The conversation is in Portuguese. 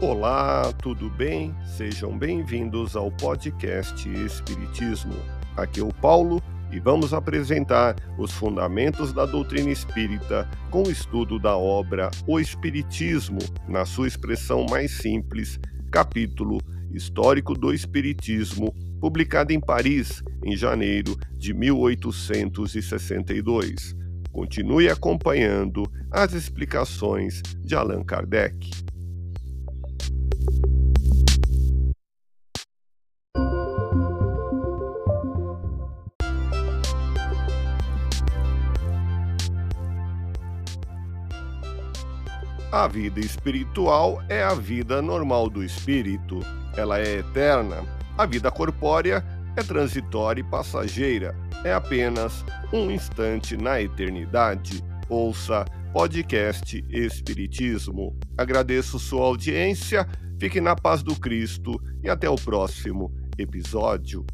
Olá, tudo bem? Sejam bem-vindos ao podcast Espiritismo. Aqui é o Paulo e vamos apresentar os fundamentos da doutrina espírita com o estudo da obra O Espiritismo, na sua expressão mais simples, capítulo Histórico do Espiritismo, publicado em Paris em janeiro de 1862. Continue acompanhando as explicações de Allan Kardec. A vida espiritual é a vida normal do espírito. Ela é eterna. A vida corpórea é transitória e passageira. É apenas um instante na eternidade. Ouça podcast Espiritismo. Agradeço sua audiência. Fique na paz do Cristo e até o próximo episódio.